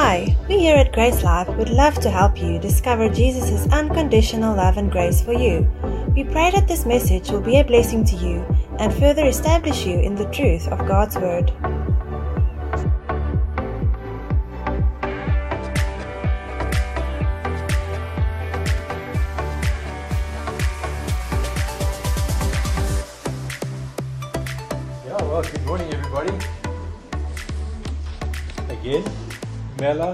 Hi, we here at Grace Life would love to help you discover Jesus' unconditional love and grace for you. We pray that this message will be a blessing to you and further establish you in the truth of God's Word. Mela,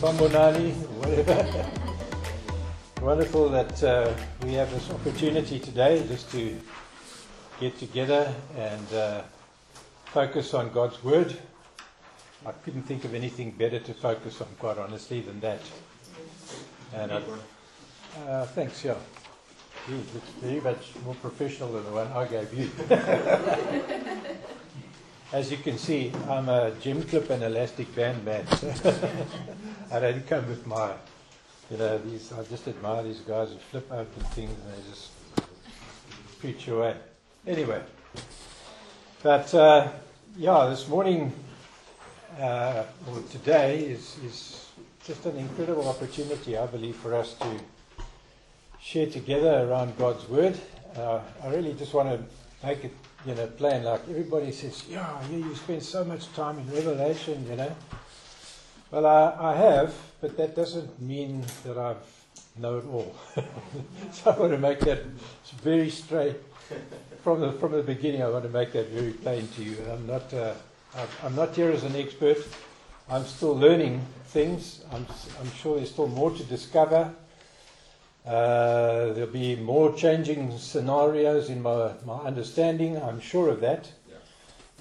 Sambonani, whatever. Wonderful that uh, we have this opportunity today just to get together and uh, focus on God's Word. I couldn't think of anything better to focus on, quite honestly, than that. And uh, thanks, yeah. Gee, looks very much more professional than the one I gave you. As you can see, I'm a gem clip and elastic band man. I don't come with my, you know, these. I just admire these guys who flip open things and they just preach away. Anyway, but uh, yeah, this morning uh, or today is is just an incredible opportunity, I believe, for us to share together around God's Word. Uh, I really just want to make it, you know, plain. Like everybody says, yeah, yeah, you spend so much time in Revelation, you know. Well, I, I have, but that doesn't mean that I know it all. so I want to make that very straight from the from the beginning. I want to make that very plain to you. I'm not uh, I'm not here as an expert. I'm still learning things. I'm I'm sure there's still more to discover. Uh, there'll be more changing scenarios in my, my understanding, I'm sure of that.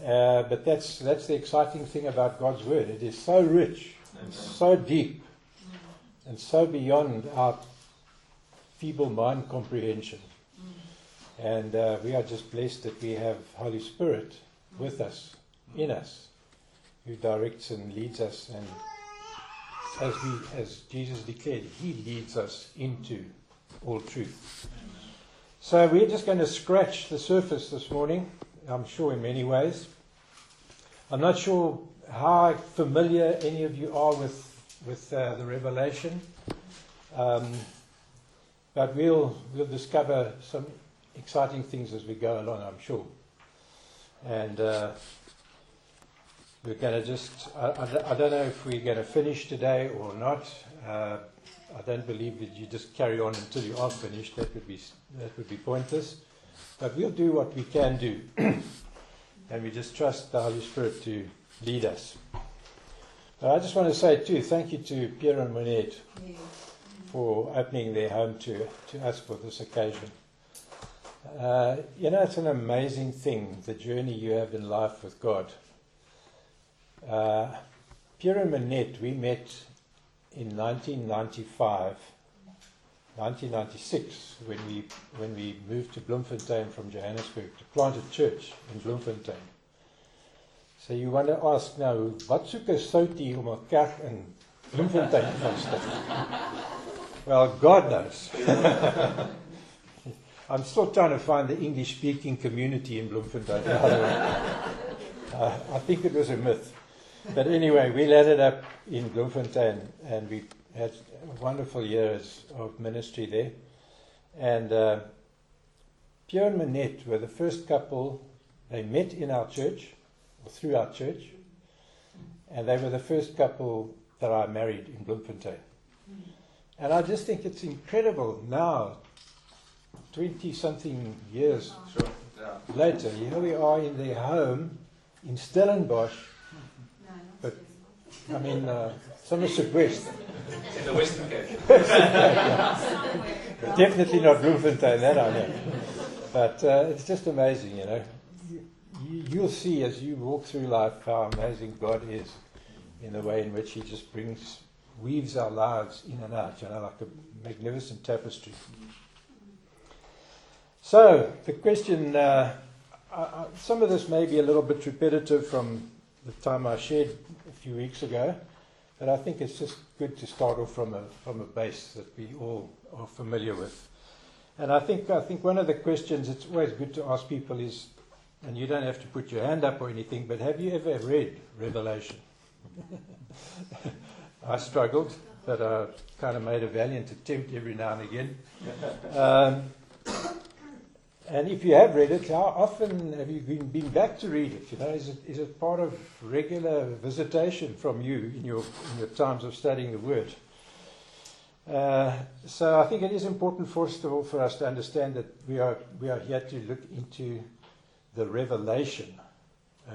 Uh, but that's, that's the exciting thing about God's Word. It is so rich and so deep and so beyond our feeble mind comprehension. And uh, we are just blessed that we have Holy Spirit with us, in us, who directs and leads us and as we as Jesus declared, He leads us into all truth. So we're just going to scratch the surface this morning, I'm sure in many ways. I'm not sure how familiar any of you are with with uh, the Revelation, um, but we'll we'll discover some exciting things as we go along, I'm sure. And uh, we're going to just, I, I, don't know if we're going to finish today or not. Uh, I don't believe that you just carry on until you are finished. That would be, that would be pointless. But we'll do what we can do. and we just trust the Holy Spirit to lead us. But I just want to say, too, thank you to Pierre and Manette for opening their home to, to us for this occasion. Uh, you know, it's an amazing thing, the journey you have in life with God. Uh, Pierre and Manette, we met in 1995, 1996, when we, when we moved to Bloemfontein from Johannesburg to plant a church in Bloemfontein. So you want to ask now, wat soek 'n soutie om 'n kerk in Bloemfontein te stig? Well, God knows. I'm still trying to find the English speaking community in Bloemfontein. uh, I think it was a myth. But anyway, we landed up in Bloemfontein and we had wonderful years of ministry there. And uh, Pierre and Manette were the first couple, they met in our church, or through our church, and they were the first couple that I married in Bloemfontein. And I just think it's incredible now, 20 something years Sure. Yeah. later, here we are in their home in Stellenbosch. I mean, uh, Somerset West. In the Western Cape. Definitely not Bloemfontein, that I know. But uh, it's just amazing, you know. You, you'll see as you walk through life how amazing God is in the way in which He just brings, weaves our lives in and out, you know, like a magnificent tapestry. So, the question uh, I, some of this may be a little bit repetitive from the time I shared few weeks ago, but I think it's just good to start off from a, from a base that we all are familiar with. And I think, I think one of the questions it's always good to ask people is, and you don't have to put your hand up or anything, but have you ever read Revelation? I struggled, but I kind of made a valiant attempt every now and again. Um, and if you have read it, how often have you been, been back to read it? You know, is it, is it part of regular visitation from you in your, in your times of studying the Word? Uh, so I think it is important, first of all, for us to understand that we are, we are here to look into the revelation,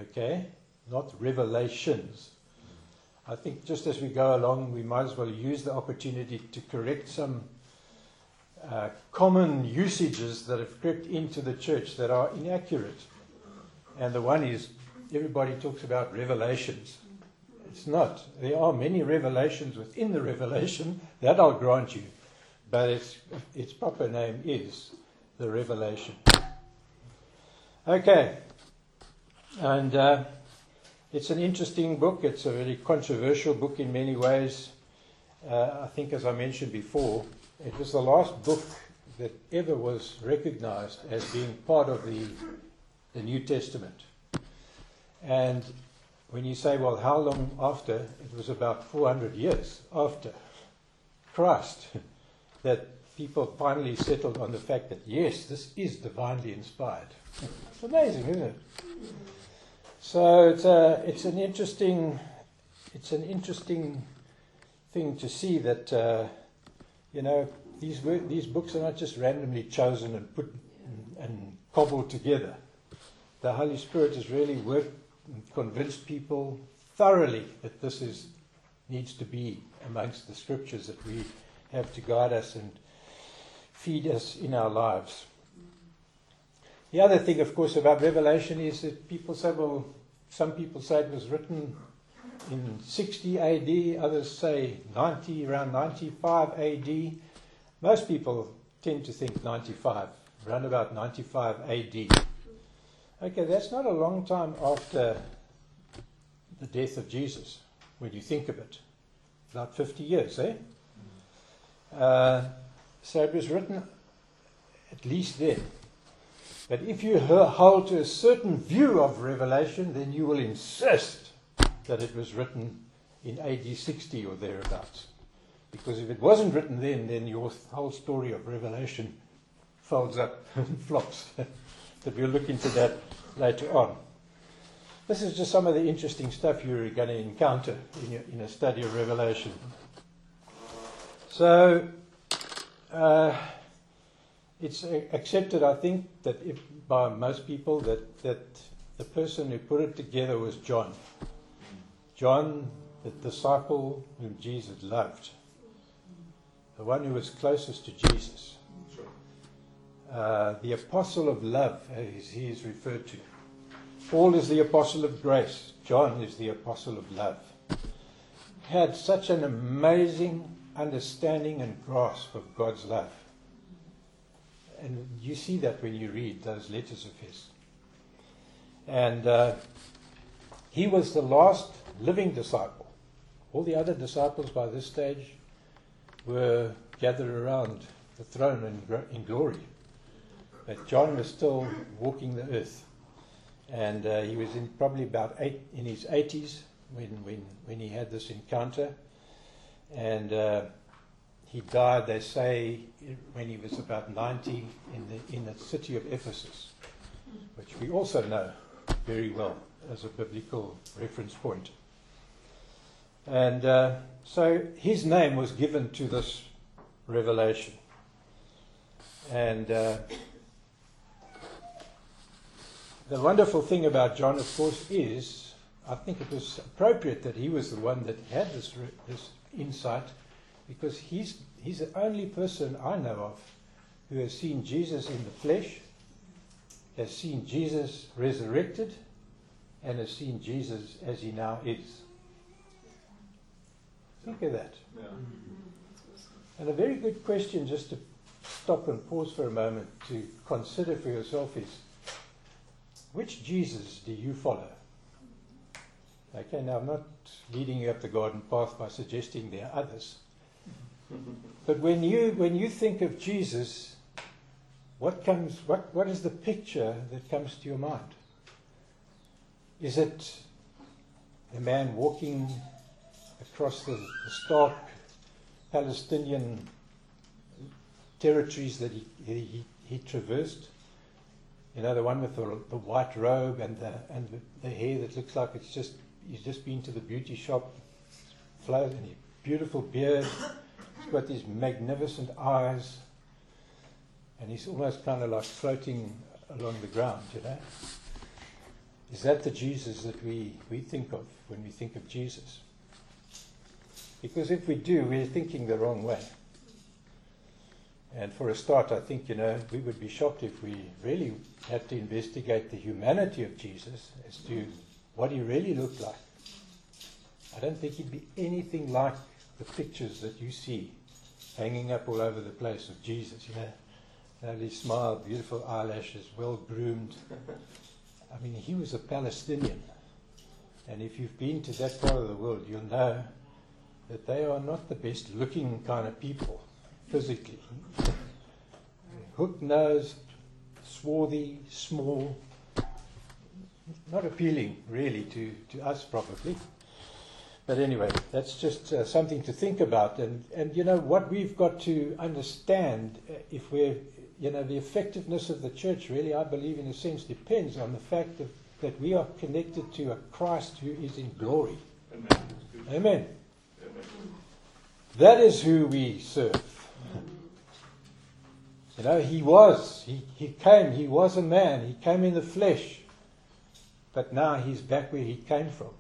okay? Not revelations. I think just as we go along, we might as well use the opportunity to correct some uh, common usages that have crept into the church that are inaccurate. And the one is everybody talks about revelations. It's not. There are many revelations within the revelation, that I'll grant you. But its, its proper name is the revelation. Okay. And uh, it's an interesting book. It's a very controversial book in many ways. Uh, I think, as I mentioned before, it was the last book that ever was recognized as being part of the, the New Testament. And when you say, well, how long after? It was about 400 years after Christ that people finally settled on the fact that, yes, this is divinely inspired. It's amazing, isn't it? So it's, a, it's an interesting, it's an interesting thing to see that, uh, you know, these, these books are not just randomly chosen and put and, cobbled together. The Holy Spirit has really worked and convinced people thoroughly that this is needs to be amongst the scriptures that we have to guide us and feed us in our lives. The other thing, of course, about Revelation is that people say, well, some people say it was written in 60 AD, others say 90, around 95 AD. Most people tend to think 95, around about 95 AD. Okay, that's not a long time after the death of Jesus, when you think of it. About 50 years, eh? Uh, so it was written at least then. But if you hold to a certain view of Revelation, then you will insist that it was written in AD 60 or thereabouts. Because if it wasn't written then, then your whole story of Revelation folds up and flops. but we'll look into that later on. This is just some of the interesting stuff you're going to encounter in, your, in a study of Revelation. So, uh, it's accepted, I think, that if, by most people that, that the person who put it together was John. John, the disciple whom Jesus loved, the one who was closest to Jesus. Uh, the apostle of love, as he is referred to. Paul is the apostle of grace. John is the apostle of love. Had such an amazing understanding and grasp of God's love. And you see that when you read those letters of his. And uh, he was the last living disciple. All the other disciples by this stage were gathered around the throne in, in glory. But John was still walking the earth. And uh, he was in probably about eight, in his 80s when, when, when he had this encounter. And uh, he died, they say, when he was about 90 in the, in the city of Ephesus, which we also know very well as a biblical reference point. And uh, so his name was given to this revelation. And uh, the wonderful thing about John, of course, is I think it was appropriate that he was the one that had this, this insight because he's, he's the only person I know of who has seen Jesus in the flesh, has seen Jesus resurrected, and has seen Jesus as he now is. Think of that. Yeah. And a very good question just to stop and pause for a moment to consider for yourself is which Jesus do you follow? Okay, now I'm not leading you up the garden path by suggesting there are others. But when you when you think of Jesus, what comes what, what is the picture that comes to your mind? Is it a man walking across the, the stark Palestinian territories that he, he, he traversed. You know, the one with the, the white robe and the and the, the hair that looks like it's just he's just been to the beauty shop, flow and a beautiful beard. He's got these magnificent eyes, and he's almost kind of like floating along the ground. You know, is that the Jesus that we we think of when we think of Jesus? Because if we do, we're thinking the wrong way. And for a start, I think, you know, we would be shocked if we really had to investigate the humanity of Jesus as to what he really looked like. I don't think he'd be anything like the pictures that you see hanging up all over the place of Jesus, you know. Lovely smile, beautiful eyelashes, well groomed. I mean, he was a Palestinian. And if you've been to that part of the world, you'll know that they are not the best looking kind of people physically. Hook nosed, swarthy, small, not appealing really to, to us probably. But anyway, that's just uh, something to think about. And, and you know, what we've got to understand, uh, if we're, you know, the effectiveness of the church really, I believe, in a sense, depends on the fact that, that we are connected to a Christ who is in glory. Amen. Amen. That is who we serve. You know, he was. He, he came. He was a man. He came in the flesh. But now he's back where he came from.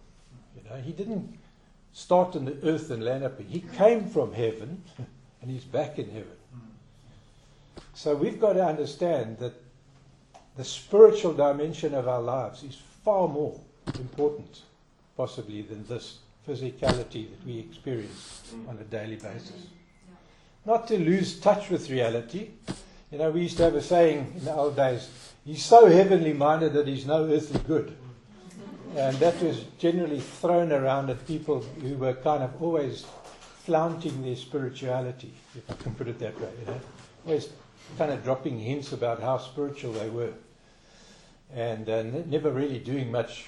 You know, he didn't start on the earth and land up. He came from heaven, and he's back in heaven. So we've got to understand that the spiritual dimension of our lives is far more important, possibly, than this physicality that we experience on a daily basis. Not to lose touch with reality. You know, we used to have a saying in the old days he's so heavenly minded that he's no earthly good. And that was generally thrown around at people who were kind of always flaunting their spirituality, if I can put it that way. You know? Always kind of dropping hints about how spiritual they were. And uh, never really doing much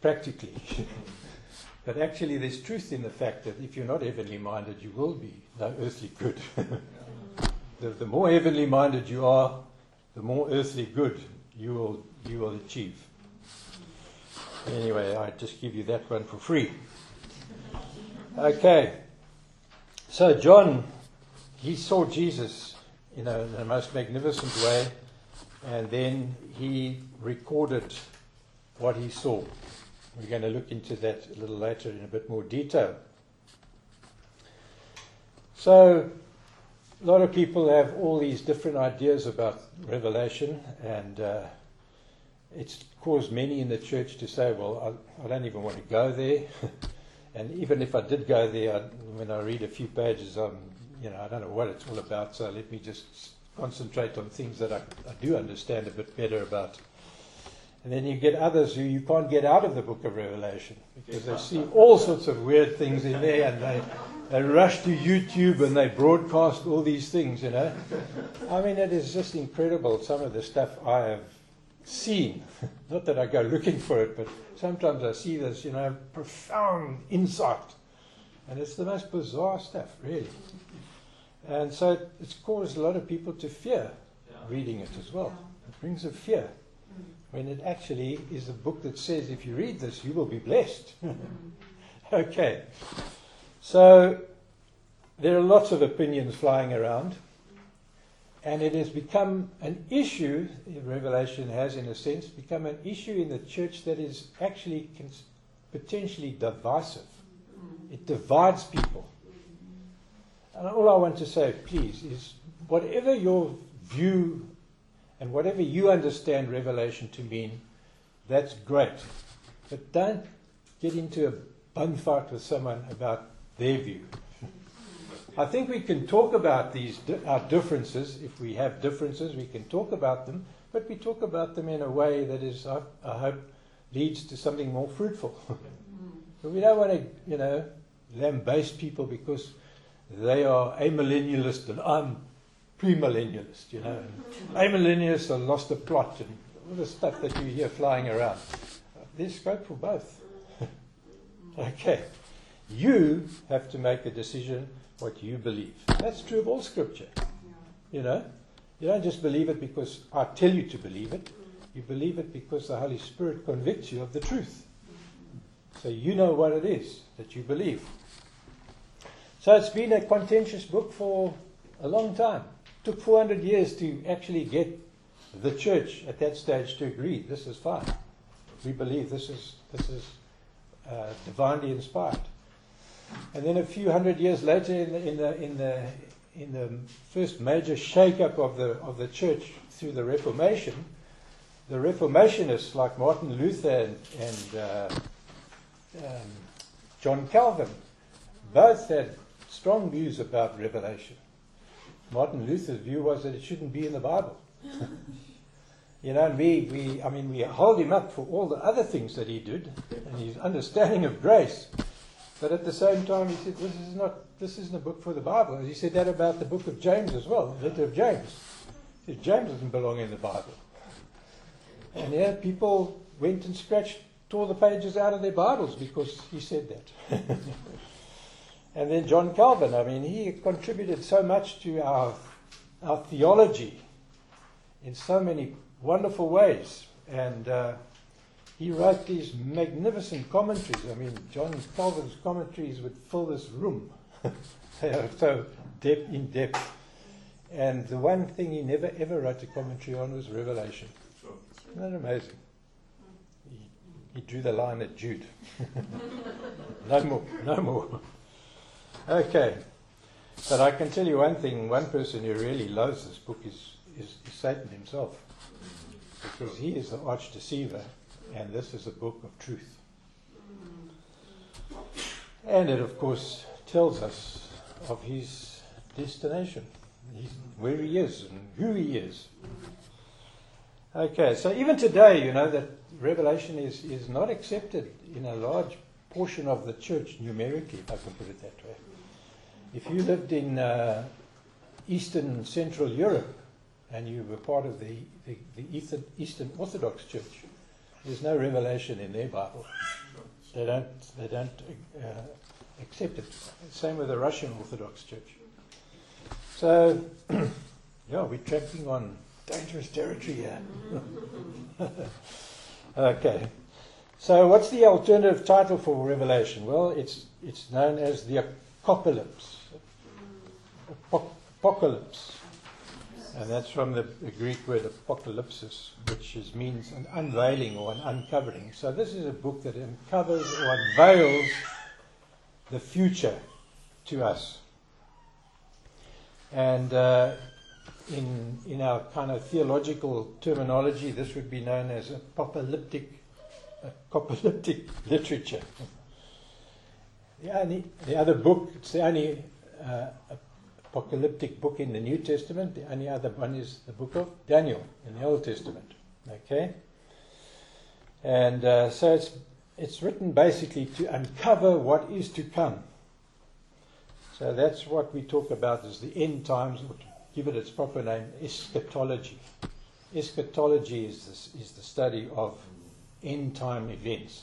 practically. but actually, there's truth in the fact that if you're not heavenly minded, you will be no earthly good. the, the more heavenly minded you are, the more earthly good you will, you will achieve. Anyway, I just give you that one for free. Okay. So, John, he saw Jesus in the most magnificent way, and then he recorded what he saw. We're going to look into that a little later in a bit more detail. So, a lot of people have all these different ideas about Revelation, and uh, it's caused many in the church to say, well, I, I don't even want to go there. and even if I did go there, I, when I read a few pages, I'm, you know, I don't know what it's all about, so let me just concentrate on things that I, I do understand a bit better about. And then you get others who you can't get out of the book of Revelation because they see all sorts of weird things in there and they, they rush to YouTube and they broadcast all these things, you know. I mean, it is just incredible some of the stuff I have seen. Not that I go looking for it, but sometimes I see this, you know, profound insight. And it's the most bizarre stuff, really. And so it's caused a lot of people to fear reading it as well. It brings a fear when it actually is a book that says if you read this, you will be blessed. okay. So there are lots of opinions flying around, and it has become an issue, Revelation has, in a sense, become an issue in the church that is actually cons- potentially divisive. It divides people. And all I want to say, please, is whatever your view and whatever you understand Revelation to mean, that's great. But don't get into a bun fight with someone about their view. I think we can talk about these our differences. If we have differences, we can talk about them, but we talk about them in a way that is, I, I hope, leads to something more fruitful. but we don't want to, you know, lambaste people because they are amillennialist and I'm premillennialist, you know. Amillennialists are lost the plot and all the stuff that you hear flying around. There's scope for both. Okay. You have to make a decision what you believe. That's true of all scripture. You know? You don't just believe it because I tell you to believe it. You believe it because the Holy Spirit convicts you of the truth. So you know what it is that you believe. So it's been a contentious book for a long time. Took 400 years to actually get the church at that stage to agree this is fine. We believe this is, this is uh, divinely inspired. And then a few hundred years later, in the, in the, in the, in the first major shake-up of the, of the church through the Reformation, the Reformationists like Martin Luther and, and uh, um, John Calvin both had strong views about Revelation. Martin Luther's view was that it shouldn't be in the Bible. you know, and we, we, I mean, we hold him up for all the other things that he did and his understanding of grace. But at the same time, he said, "This is not. This isn't a book for the Bible." And he said that about the book of James as well, the letter of James. He said, James doesn't belong in the Bible. And yeah, people went and scratched, tore the pages out of their Bibles because he said that. and then John Calvin. I mean, he contributed so much to our our theology in so many wonderful ways, and. Uh, he wrote these magnificent commentaries. I mean, John Calvin's commentaries would fill this room. they are so deep in depth. And the one thing he never ever wrote a commentary on was Revelation. Isn't that amazing? He, he drew the line at Jude. no more, no more. Okay. But I can tell you one thing one person who really loves this book is, is, is Satan himself. Because he is the arch deceiver and this is a book of truth. And it, of course, tells us of his destination, He's where he is and who he is. Okay, so even today, you know, that Revelation is, is not accepted in a large portion of the church numerically, if I can put it that way. If you lived in uh, Eastern Central Europe and you were part of the, the, the Eastern Orthodox Church, there's no revelation in their Bible. They don't, they don't uh, accept it. Same with the Russian Orthodox Church. So, yeah, we're tramping on dangerous territory here. okay. So, what's the alternative title for Revelation? Well, it's, it's known as the Apocalypse. Apocalypse. And that's from the, the Greek word apocalypsis, which is, means an unveiling or an uncovering. So this is a book that uncovers or unveils the future to us. And uh, in, in our kind of theological terminology, this would be known as apocalyptic, apocalyptic literature. The, only, the other book, it's the only uh, apocalyptic book in the New Testament. The only other one is the book of Daniel in the Old Testament. Okay? And uh, so it's, it's written basically to uncover what is to come. So that's what we talk about as the end times, or to give it its proper name, eschatology. Eschatology is, is the study of end time events.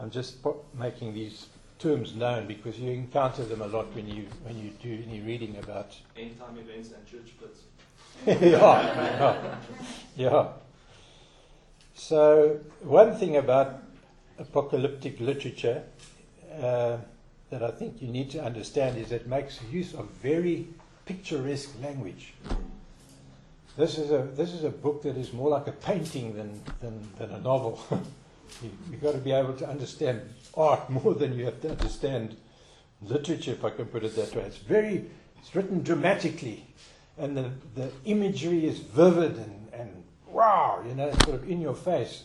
I'm just making these terms known because you encounter them a lot when you when you do any reading about end time events and church splits. yeah, yeah, yeah. So one thing about apocalyptic literature uh, that I think you need to understand is it makes use of very picturesque language. This is a this is a book that is more like a painting than than, than a novel. you, you've got to be able to understand art more than you have to understand literature, if I can put it that way. It's very, it's written dramatically, and the, the imagery is vivid and, and wow, you know, sort of in your face,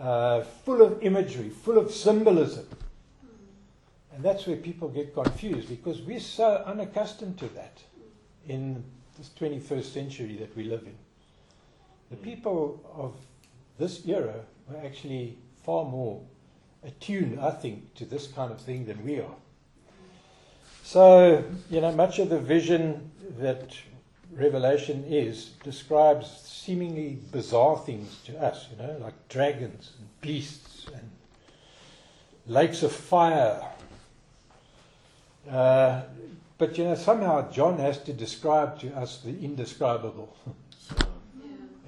uh, full of imagery, full of symbolism. And that's where people get confused because we're so unaccustomed to that in this 21st century that we live in. The people of this era were actually far more attuned, I think, to this kind of thing than we are. So, you know, much of the vision that Revelation is describes seemingly bizarre things to us, you know, like dragons and beasts and lakes of fire. Uh, but you know, somehow John has to describe to us the indescribable.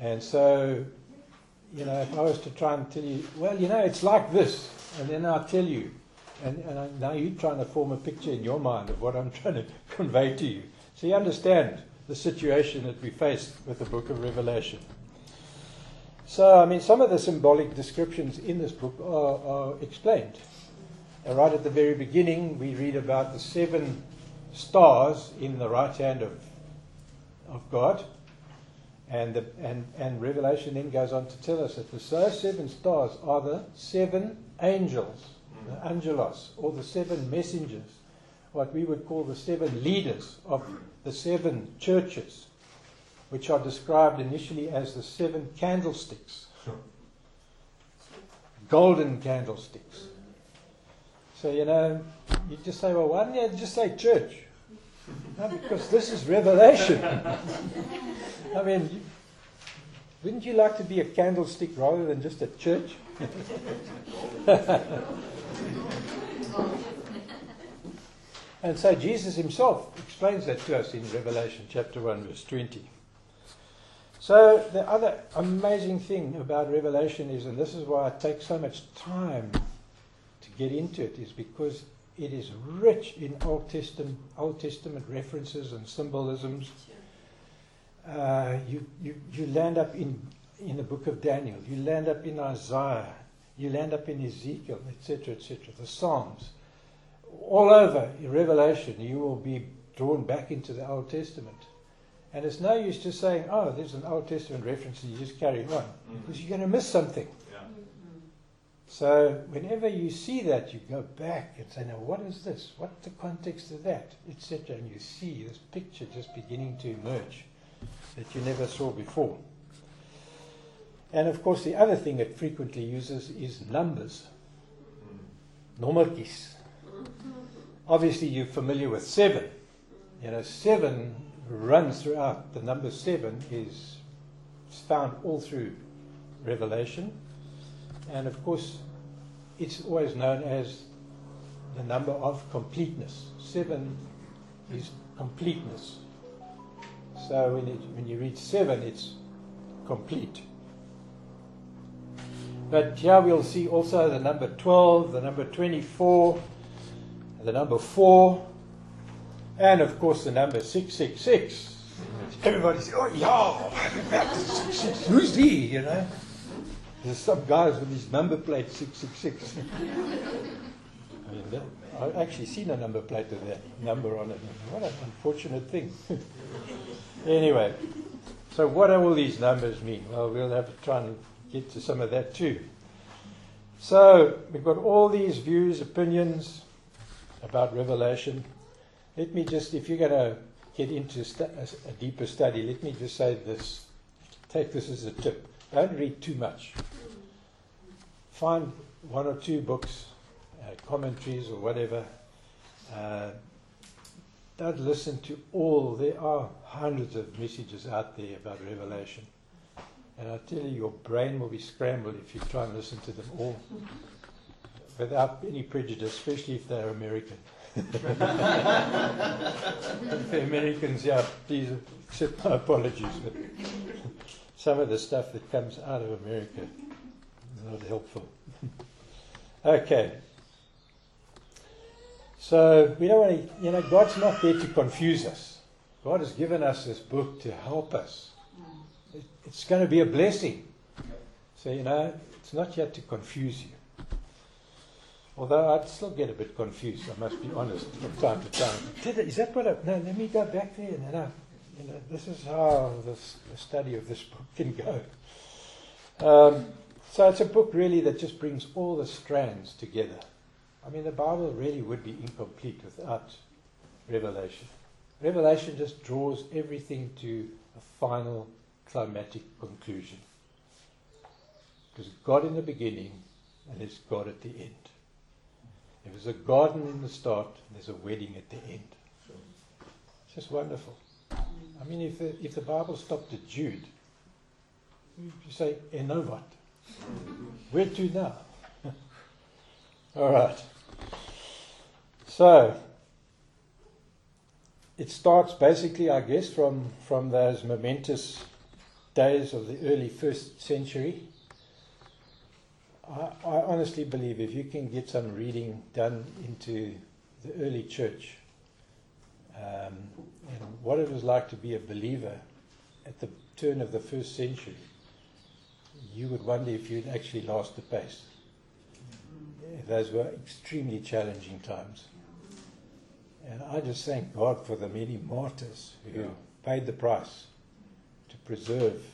and so, you know, if I was to try and tell you, well, you know, it's like this, and then I'll tell you, and, and I, now you're trying to form a picture in your mind of what I'm trying to convey to you. So you understand the situation that we face with the book of Revelation. So, I mean, some of the symbolic descriptions in this book are, are explained. Uh, right at the very beginning, we read about the seven stars in the right hand of, of God. And, the, and, and Revelation then goes on to tell us that the seven stars are the seven angels, mm. the angelos, or the seven messengers, what we would call the seven leaders of the seven churches, which are described initially as the seven candlesticks, golden candlesticks. So, you know, you just say, well, why don't you just say church? No, because this is Revelation. I mean, wouldn't you like to be a candlestick rather than just a church? and so Jesus himself explains that to us in Revelation chapter 1, verse 20. So, the other amazing thing about Revelation is, and this is why I take so much time to get into it, is because it is rich in Old Testament, Old Testament references and symbolisms. Uh, you, you, you land up in, in the book of Daniel, you land up in Isaiah, you land up in Ezekiel, etc., etc., the Psalms. All over in Revelation, you will be drawn back into the Old Testament. And it's no use just saying, oh, there's an Old Testament reference, and you just carry on, mm-hmm. because you're going to miss something. So whenever you see that, you go back and say, now what is this? What's the context of that? Etc. And you see this picture just beginning to emerge that you never saw before. And of course, the other thing it frequently uses is numbers. Nommertjies. Obviously, you're familiar with seven. You know, seven runs throughout. The number seven is found all through Revelation. And of course, it's always known as the number of completeness. Seven is completeness. So when, it, when you read seven, it's complete. But here we'll see also the number 12, the number 24, the number 4, and of course the number 666. Everybody says, oh yeah, who's he, you know? There's some guys with his number plate 666. I mean, I've actually seen a number plate with that number on it. What an unfortunate thing. anyway, so what do all these numbers mean? Well, we'll have to try and get to some of that too. So we've got all these views, opinions about Revelation. Let me just, if you're going to get into a deeper study, let me just say this. Take this as a tip. Don't read too much. Find one or two books, uh, commentaries or whatever. Uh, don't listen to all. There are hundreds of messages out there about Revelation. And I tell you, your brain will be scrambled if you try and listen to them all without any prejudice, especially if they're American. if they're Americans, yeah, please accept my apologies. But some of the stuff that comes out of America is not helpful. okay. So we don't want to, you know, God's not there to confuse us. God has given us this book to help us. It, it's going to be a blessing. So, you know, it's not yet to confuse you. Although I'd still get a bit confused, I must be honest, from time to time. Is that what I, no, let me go back there. No, no, you know, this is how this, the study of this book can go. Um, so it's a book really that just brings all the strands together. I mean, the Bible really would be incomplete without Revelation. Revelation just draws everything to a final climatic conclusion. Because God in the beginning and there's God at the end. There was a garden in the start, there's a wedding at the end. It's just wonderful. I mean, if the, if the Bible stopped at Jude, you say, eh, and now what? Where to now? All right. So it starts basically, I guess, from from those momentous days of the early first century. I, I honestly believe if you can get some reading done into the early church um, and what it was like to be a believer at the turn of the first century, you would wonder if you'd actually lost the pace. Those were extremely challenging times. And I just thank God for the many martyrs who Yeah. paid the price to preserve,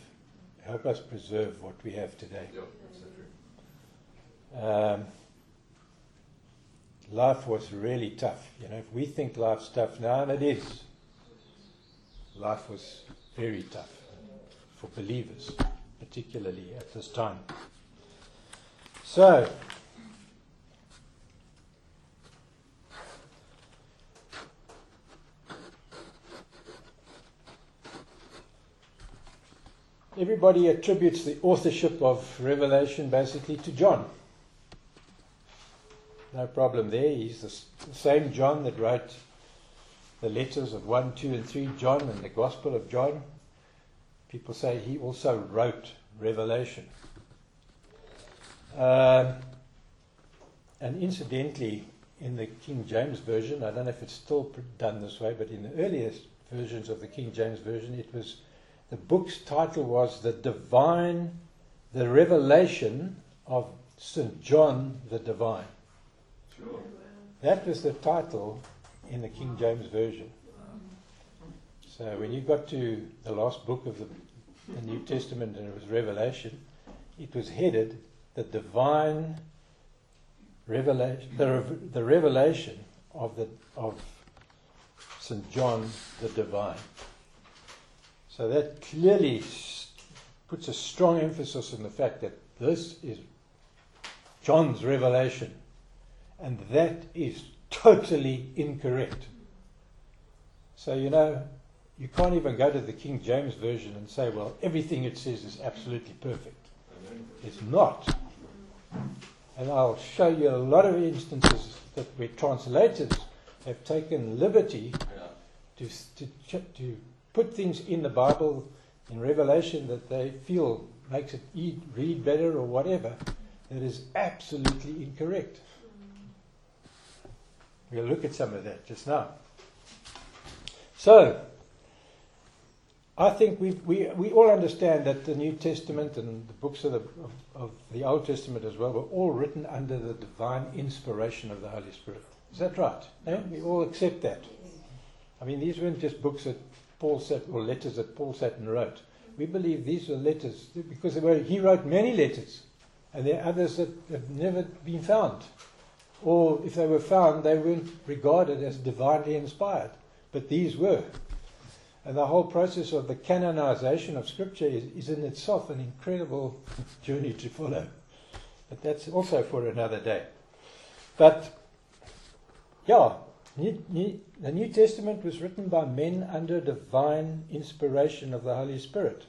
help us preserve what we have today. Yep, that's so true. Um, life was really tough. You know, if we think life's tough now, and it is, life was very tough for believers, particularly at this time. So, everybody attributes the authorship of Revelation basically to John. No problem there. He's the, same John that wrote the letters of 1, 2, and 3 John and the Gospel of John. People say he also wrote Revelation. Um, and incidentally, in the King James Version, I don't know if it's still done this way, but in the earliest versions of the King James Version, it was the book's title was The Divine, the Revelation of St. John the Divine. Sure. That was the title in the King James Version. So when you got to the last book of the, the New Testament and it was Revelation, it was headed the divine revelation, the, the revelation of the of St. John the Divine. So that clearly puts a strong emphasis on the fact that this is John's revelation. And that is totally incorrect. So, you know, you can't even go to the King James Version and say, well, everything it says is absolutely perfect. It's not. And I'll show you a lot of instances that where translators have taken liberty to, to, to put things in the Bible in Revelation that they feel makes it eat, read better or whatever, that is absolutely incorrect. We'll look at some of that just now. So, I think we, we, we all understand that the New Testament and the books of the, of, of the Old Testament as well were all written under the divine inspiration of the Holy Spirit. Is that right? Eh? We all accept that. I mean, these weren't just books that Paul sat, or letters that Paul and wrote. We believe these were letters because were, he wrote many letters, and there are others that have never been found. Or if they were found, they weren't regarded as divinely inspired, but these were. And the whole process of the canonization of Scripture is, is in itself an incredible journey to follow. But that's also for another day. But, yeah, New, New, the New Testament was written by men under divine inspiration of the Holy Spirit.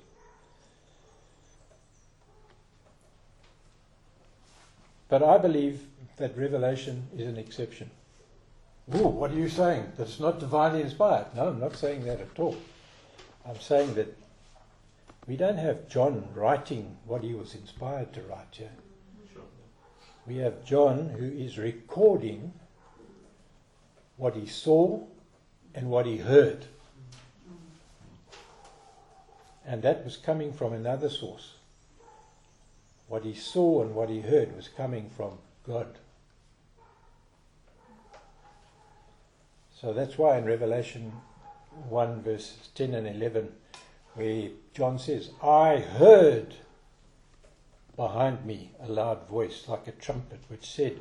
But I believe that Revelation is an exception. Ooh, what are you saying? That it's not divinely inspired? No, I'm not saying that at all. I'm saying that we don't have John writing what he was inspired to write here. Sure. We have John who is recording what he saw and what he heard. And that was coming from another source. What he saw and what he heard was coming from God. So that's why in Revelation 1, verses 10 and 11, where John says, I heard behind me a loud voice like a trumpet which said,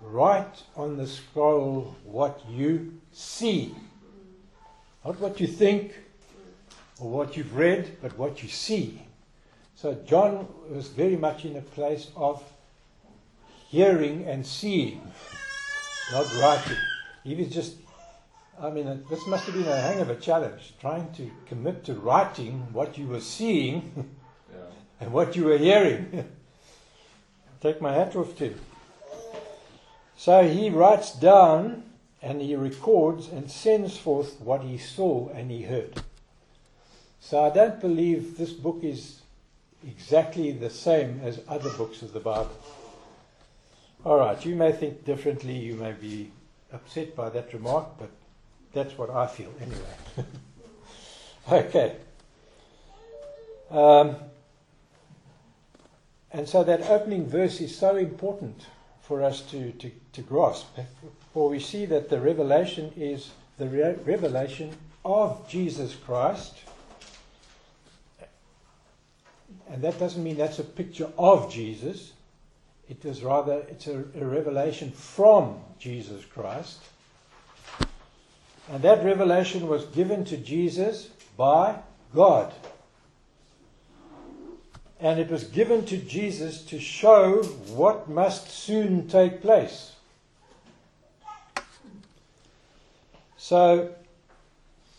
Write on the scroll what you see. Not what you think or what you've read, but what you see. So John was very much in a place of hearing and seeing, not writing. He was just, I mean, this must have been a hang of a challenge, trying to commit to writing what you were seeing Yeah. and what you were hearing. Take my hat off to. So he writes down and he records and sends forth what he saw and he heard. So I don't believe this book is exactly the same as other books of the Bible. All right, you may think differently, you may be upset by that remark, but that's what I feel anyway. okay. Um, and so that opening verse is so important for us to, to, to grasp. For we see that the revelation is the re- revelation of Jesus Christ. And that doesn't mean that's a picture of Jesus. It is rather it's a, a revelation from Jesus Christ. And that revelation was given to Jesus by God. And it was given to Jesus to show what must soon take place. So,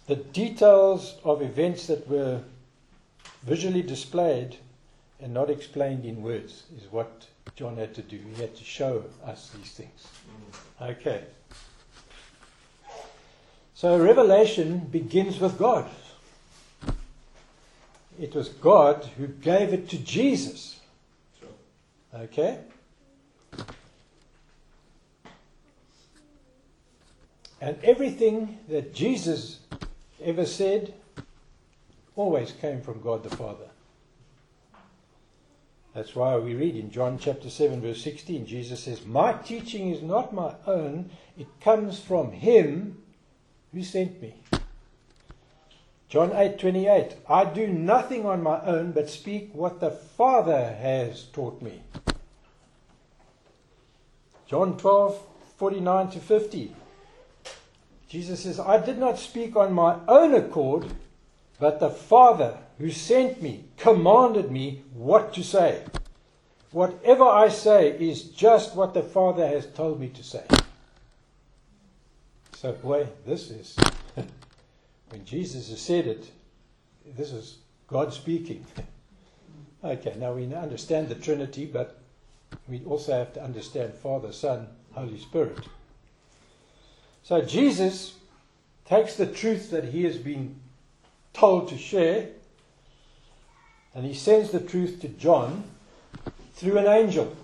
the details of events that were visually displayed and not explained in words is what John had to do. He had to show us these things. Okay. So, revelation begins with God. It was God who gave it to Jesus. Okay? And everything that Jesus ever said always came from God the Father. That's why we read in John chapter 7, verse 16, Jesus says, My teaching is not my own, it comes from Him who sent me. John 8:28 I do nothing on my own but speak what the Father has taught me. John 12:49 to 50 Jesus says I did not speak on my own accord but the Father who sent me commanded me what to say. Whatever I say is just what the Father has told me to say. So boy this is when Jesus has said it, this is God speaking. okay, now we understand the Trinity, but we also have to understand Father, Son, Holy Spirit. So Jesus takes the truth that he has been told to share, and he sends the truth to John through an angel.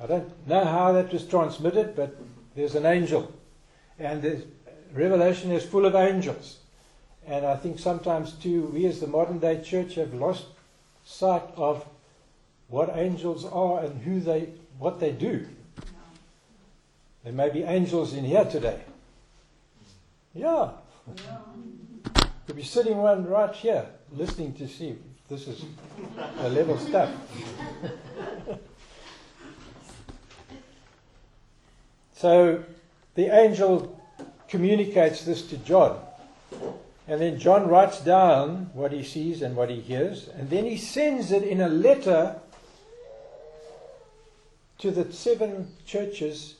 I don't know how that was transmitted, but there's an angel. And Revelation is full of angels. And I think sometimes, too, we as the modern day church have lost sight of what angels are and who they, what they do. There may be angels in here today. Yeah. Could be sitting one right here, listening to see this is a level stuff. so the angel communicates this to John. And then John writes down what he sees and what he hears, and then he sends it in a letter to the seven churches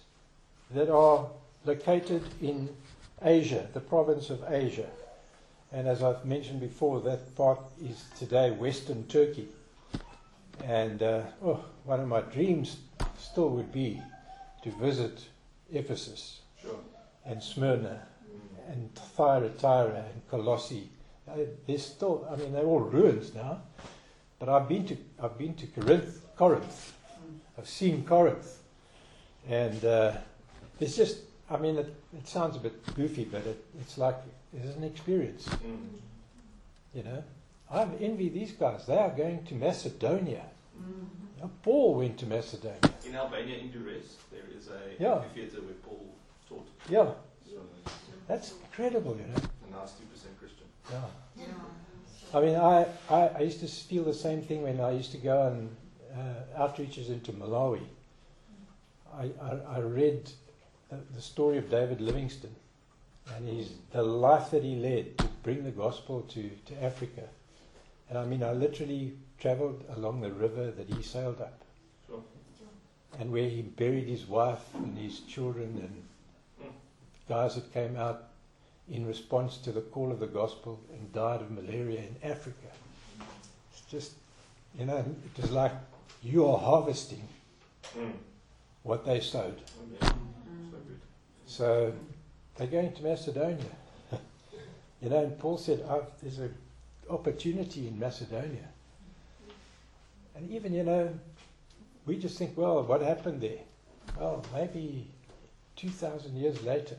that are located in Asia, the province of Asia. And as I've mentioned before, that part is today Western Turkey. And uh, oh, one of my dreams still would be to visit Ephesus. Sure. And Smyrna and Thyatira and Colossae. Uh, They're still, I mean, they're all ruins now. But I've been to, I've been to Corinth, Corinth. I've seen Corinth, and uh, it's just, I mean, it, it sounds a bit goofy, but it, it's like it's an experience. Mm. You know, I envy these guys. They are going to Macedonia. Now, Paul went to Macedonia. In Albania, in Durrës, there is a Yeah. theatre where Paul taught. Yeah, So that's incredible. You know. a nice two percent Christian. Yeah. I mean, I, I, I used to feel the same thing when I used to go on uh, outreaches into Malawi. I, I, I read the, the story of David Livingstone and his, the life that he led to bring the gospel to, to Africa. And I mean, I literally traveled along the river that he sailed up Sure. and where he buried his wife and his children and guys that came out in response to the call of the gospel and died of malaria in Africa. It's just, you know, it was like you are harvesting. Mm. what they sowed. So they're going to Macedonia. you know, and Paul said, oh, there's an opportunity in Macedonia. And even, you know, we just think, well, what happened there? Well, maybe 2,000 years later,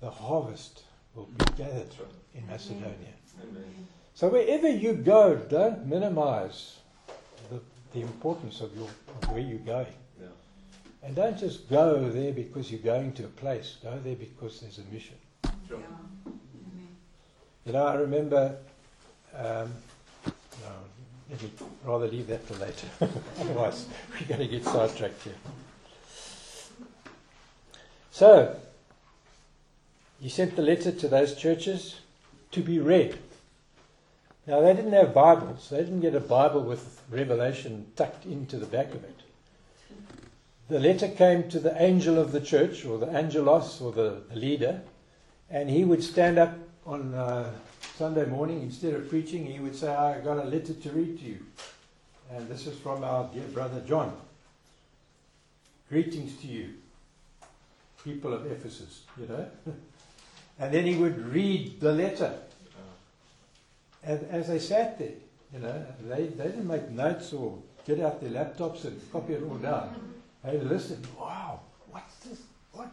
the harvest will be gathered That's right. in Macedonia. Amen. So wherever you go, don't minimize the, the importance of, your, of where you're going. Yeah. And don't just go there because you're going to a place. Go there because there's a mission. Sure. You know, I remember. Um, no, let me rather leave that for later. Otherwise, we're going to get sidetracked here. So, he sent the letter to those churches to be read. Now, they didn't have Bibles. They didn't get a Bible with Revelation tucked into the back of it. The letter came to the angel of the church, or the angelos, or the, leader, and he would stand up on uh, Sunday morning, instead of preaching, he would say, I got a letter to read to you. And this is from our dear brother John. Greetings to you, people of Ephesus, you know. and then he would read the letter. And as they sat there, you know, they, they didn't make notes or get out their laptops and copy it all down. They listened, wow, what's this? What?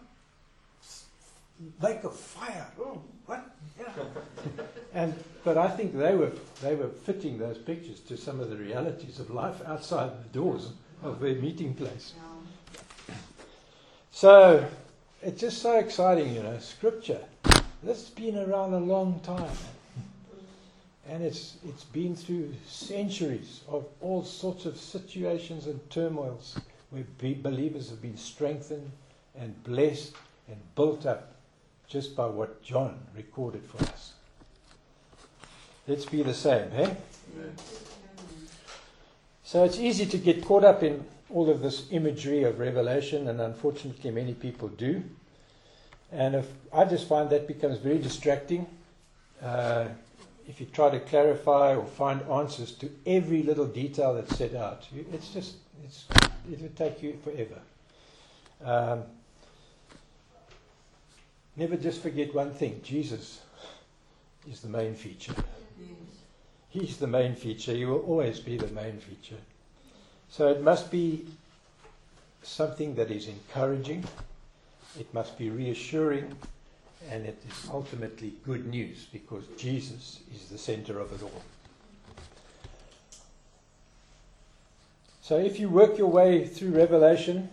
Like a fire. Oh, what? Yeah. and but I think they were they were fitting those pictures to some of the realities of life outside the doors of their meeting place. So it's just so exciting, you know, scripture. This has been around a long time. And it's it's been through centuries of all sorts of situations and turmoils where be- believers have been strengthened and blessed and built up just by what John recorded for us. Let's be the same, eh? Amen. So it's easy to get caught up in all of this imagery of Revelation, and unfortunately, many people do. And if, I just find that becomes very distracting. Uh, if you try to clarify or find answers to every little detail that's set out, it's just it's, it will take you forever. Um, never just forget one thing: Jesus is the main feature. He's the main feature. He will always be the main feature. So it must be something that is encouraging, it must be reassuring, and it is ultimately good news because Jesus is the center of it all. So if you work your way through Revelation,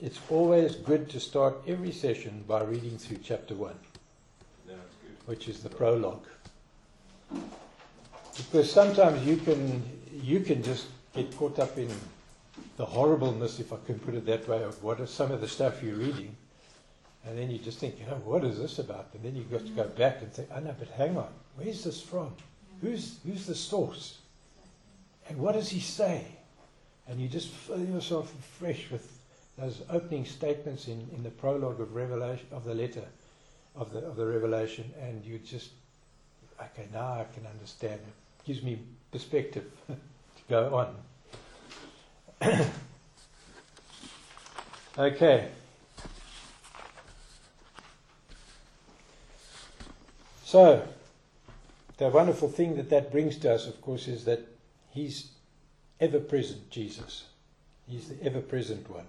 it's always good to start every session by reading through chapter 1 good. which is the prologue. Because sometimes you can you can just get caught up in the horribleness, if I can put it that way, of what are some of the stuff you're reading, and then you just think, you know, what is this about? And then you've got to go mm. back and think, oh no, but hang on, where's this from? Who's who's the source? And what does he say? And you just fill yourself fresh with those opening statements in, in the prologue of Revelation of the letter of the of the revelation, and you just okay now I can understand. It gives me perspective to go on. okay. So, the wonderful thing that that brings to us, of course, is that He's ever present, Jesus. He's the ever present one.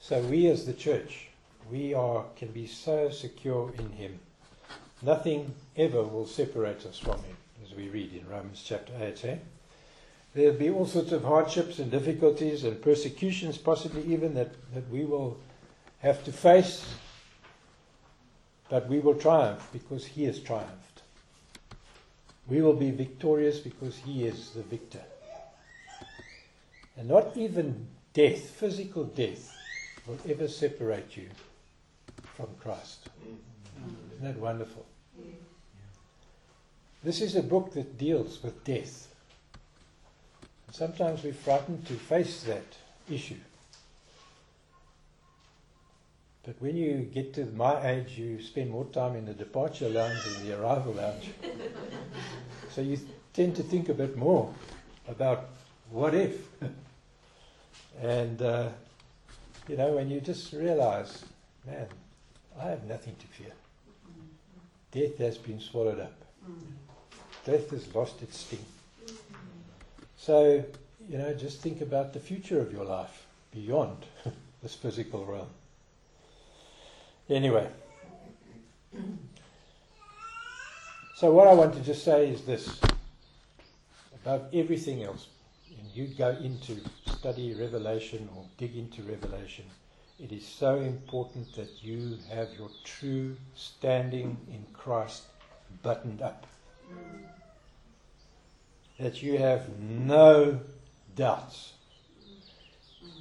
So, we as the church, we are can be so secure in him nothing ever will separate us from him as we read in romans chapter 8 eh? There'll be all sorts of hardships and difficulties and persecutions possibly even that, that we will have to face but we will triumph because he has triumphed we will be victorious because he is the victor and not even death physical death will ever separate you from Christ. Isn't that wonderful? This is a book that deals with death. Sometimes we're frightened to face that issue. But when you get to my age, you spend more time in the departure lounge than the arrival lounge. so you tend to think a bit more about what if. and uh, You know, when you just realize, man, I have nothing to fear. Death has been swallowed up. Death has lost its sting. So, you know, just think about the future of your life beyond this physical realm. Anyway. So, what I want to just say is this above everything else, and you go into study Revelation or dig into Revelation, it is so important that you have your true standing in Christ buttoned up. That you have no doubts.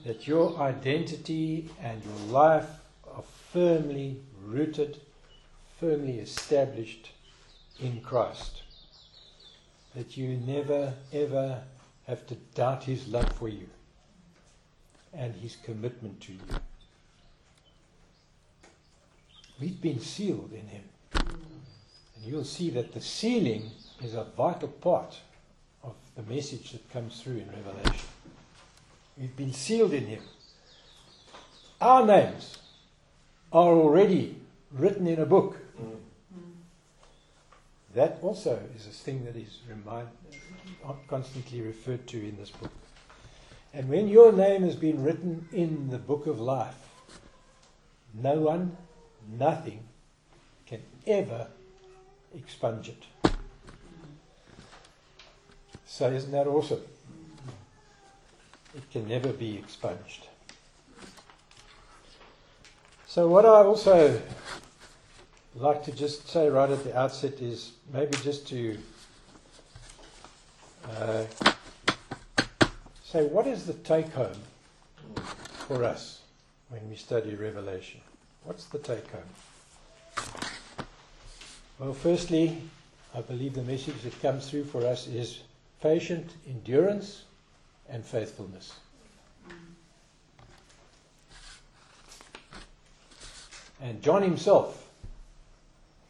That your identity and your life are firmly rooted, firmly established in Christ. That you never, ever have to doubt His love for you and His commitment to you. We've been sealed in Him. And you'll see that the sealing is a vital part the message that comes through in Revelation. We've been sealed in Him. Our names are already written in a book. That also is a thing that is remind, constantly referred to in this book. And when your name has been written in the book of life, no one, nothing can ever expunge it. So, isn't that awesome? It can never be expunged. So, what I also like to just say right at the outset is maybe just to uh, say what is the take home for us when we study Revelation? What's the take home? Well, firstly, I believe the message that comes through for us is patient endurance and faithfulness. And John himself,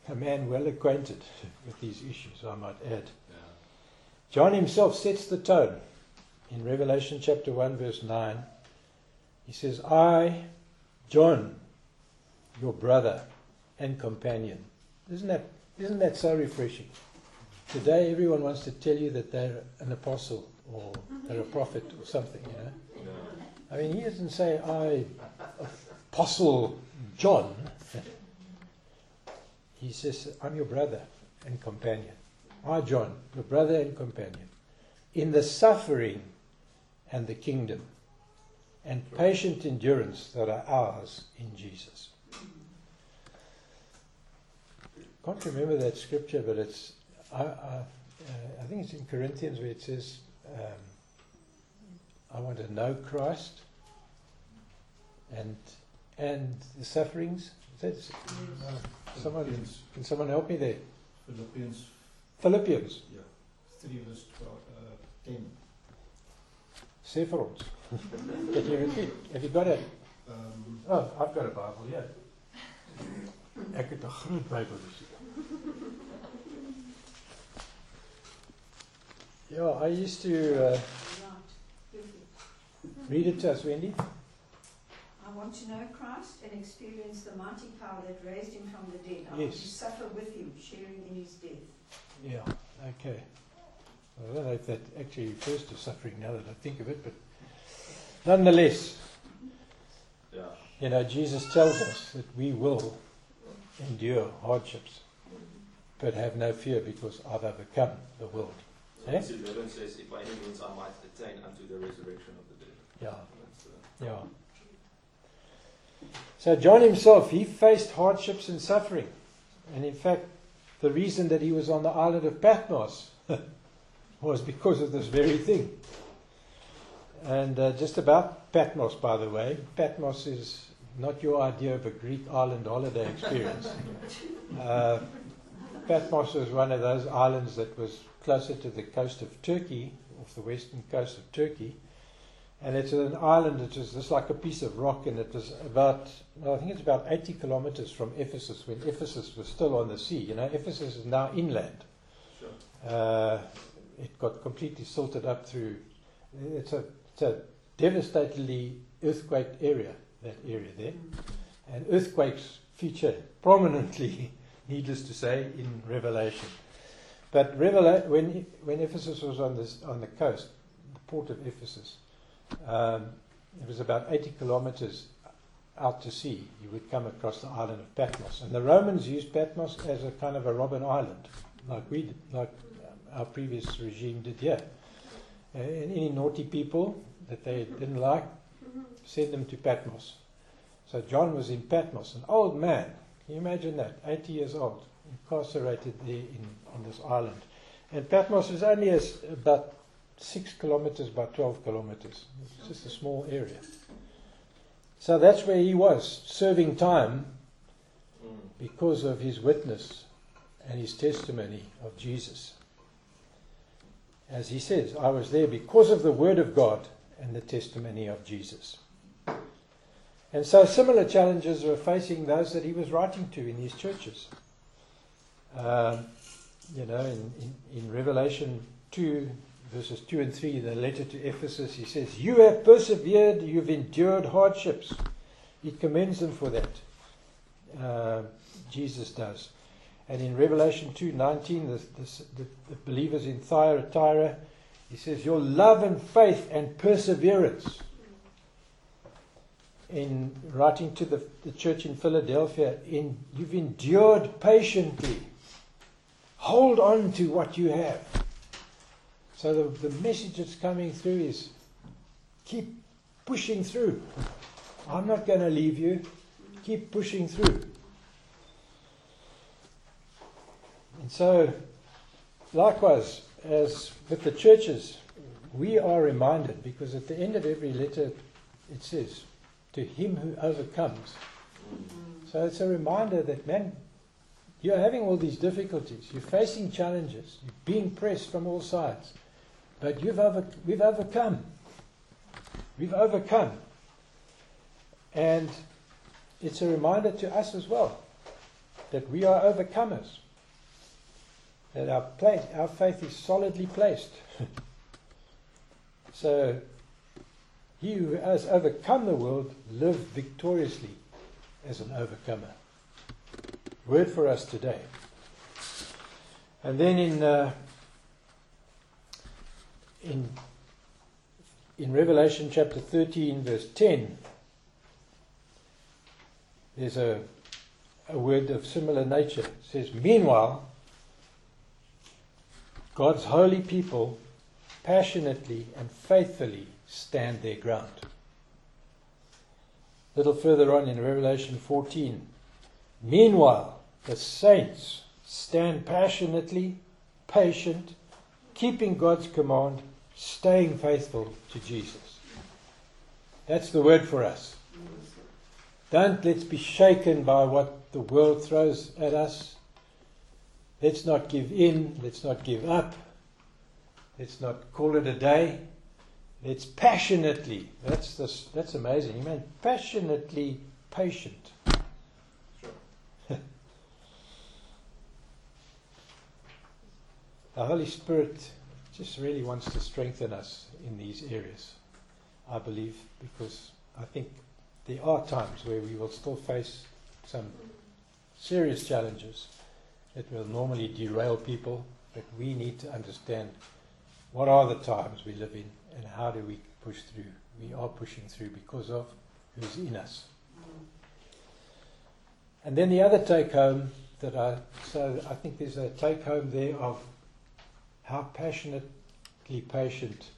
a man well acquainted with these issues, I might add, John himself sets the tone in Revelation chapter 1, verse 9. He says, I, John, your brother and companion. Isn't that, isn't that so refreshing? Today, everyone wants to tell you that they're an apostle or they're a prophet or something, you know. I mean, he doesn't say, I, Apostle John. He says, I'm your brother and companion. I, John, your brother and companion, in the suffering and the kingdom and patient endurance that are ours in Jesus. Can't remember that scripture, but it's I, I, uh, I think it's in Corinthians where it says, um, "I want to know Christ and and the sufferings." Is that, someone can someone help me there? Philippians, Philippians, yeah, 3 verse 12, uh, 10. sê vir ons. Can you repeat? Have you got it? Um, Oh, I've got a Bible, yeah. Ek het 'n groot Bybel gesien. Yeah, I used to uh, read it to us, Wendy. I want to know Christ and experience the mighty power that raised him from the dead. I want Yes. to suffer with him, sharing in his death. Yeah, okay. I don't know if that actually refers to suffering now that I think of it, but nonetheless, Yeah. you know, Jesus tells us that we will endure hardships, but have no fear because I've overcome the world. Eh? Verse 11 says, If by any means I might attain unto the resurrection of the dead. Yeah. That's, uh, Yeah. So John himself, he faced hardships and suffering. And in fact, the reason that he was on the island of Patmos was because of this very thing. And uh, just about Patmos, by the way, Patmos is not your idea of a Greek island holiday experience. uh, Patmos was one of those islands that was closer to the coast of Turkey, off the western coast of Turkey. And it's an island that is just like a piece of rock, and it was about, well, I think it's about 80 kilometers from Ephesus when Ephesus was still on the sea. You know, Ephesus is now inland. Sure. Uh, it got completely silted up through. It's a, it's a devastatingly earthquake area that area there. And earthquakes feature prominently, needless to say, in Revelation. But Revela- when, when Ephesus was on, this, on the coast, the port of Ephesus, um, it was about 80 kilometers out to sea. You would come across the island of Patmos. And the Romans used Patmos as a kind of a Robben Island, like we did, like our previous regime did here. Uh, and any naughty people that they didn't like, send them to Patmos. So John was in Patmos, an old man. Can you imagine that? 80 years old, incarcerated there in, in this island. And Patmos is only as, about 6 kilometers by 12 kilometers. It's just a small area. So that's where he was, serving time because of his witness and his testimony of Jesus. As he says, I was there because of the word of God and the testimony of Jesus. And so similar challenges were facing those that he was writing to in these churches. Um, you know, in, in, in Revelation 2, verses 2 and 3, the letter to Ephesus, he says, You have persevered, you've endured hardships. He commends them for that. Uh, Jesus does. And in Revelation 2:19, the, the, the, believers in Thyatira, he says, "Your love and faith and perseverance." In writing to the, the church in Philadelphia, in you've endured patiently. Hold on to what you have. So the, the message that's coming through is keep pushing through. I'm not going to leave you. Keep pushing through. And so, likewise, as with the churches, we are reminded because at the end of every letter it says, To him who overcomes. So it's a reminder that, man, you're having all these difficulties, you're facing challenges, you're being pressed from all sides, but you've over, we've overcome. We've overcome. And it's a reminder to us as well that we are overcomers that our, place, our faith is solidly placed. so, he who has overcome the world live victoriously as an overcomer. Word for us today. And then in uh, in in Revelation chapter 13, verse 10, there's a, a word of similar nature. It says, Meanwhile, God's holy people passionately and faithfully stand their ground. A little further on in Revelation 14. Meanwhile, the saints stand passionately, patient, keeping God's command, staying faithful to Jesus. That's the word for us. Don't let's be shaken by what the world throws at us. Let's not give in. Let's not give up. Let's not call it a day. Let's passionately. That's this, that's amazing. You mean passionately patient. Holy Spirit just really wants to strengthen us in these areas. I believe because I think there are times where we will still face some serious challenges that will normally derail people, but we need to understand what are the times we live in and how do we push through. We are pushing through because of who's in us. And then the other take home that I so I think there's a take home there of how passionately patient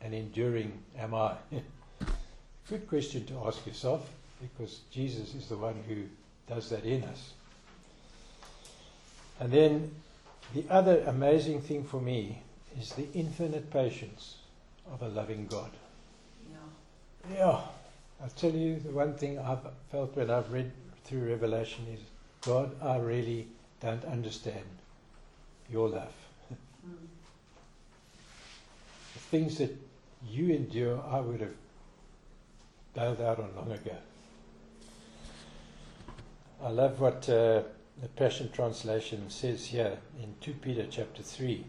and enduring am I? Good question to ask yourself because Jesus is the one who does that in us. And then the other amazing thing for me is the infinite patience of a loving God. Yeah. Yeah. I'll tell you the one thing I've felt when I've read through Revelation is God, I really don't understand your love. Mm. the things that you endure, I would have bailed out on long ago. I love what. Uh, the Passion Translation says here in 2 Peter chapter 3.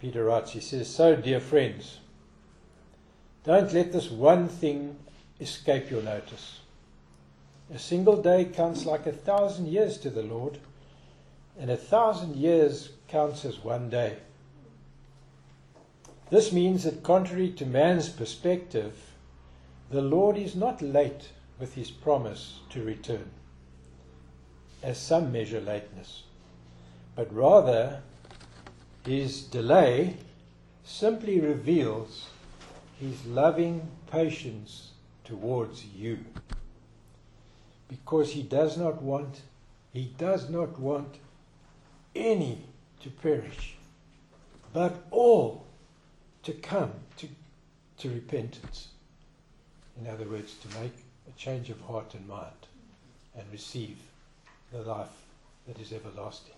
Peter writes, he says, So, dear friends, Don't let this one thing escape your notice. A single day counts like a thousand years to the Lord, and a thousand years counts as one day. This means that, contrary to man's perspective, the Lord is not late with his promise to return, as some measure lateness, but rather his delay simply reveals his loving patience towards you because he does not want he does not want any to perish but all to come to, to repentance. In other words to make a change of heart and mind and receive the life that is everlasting.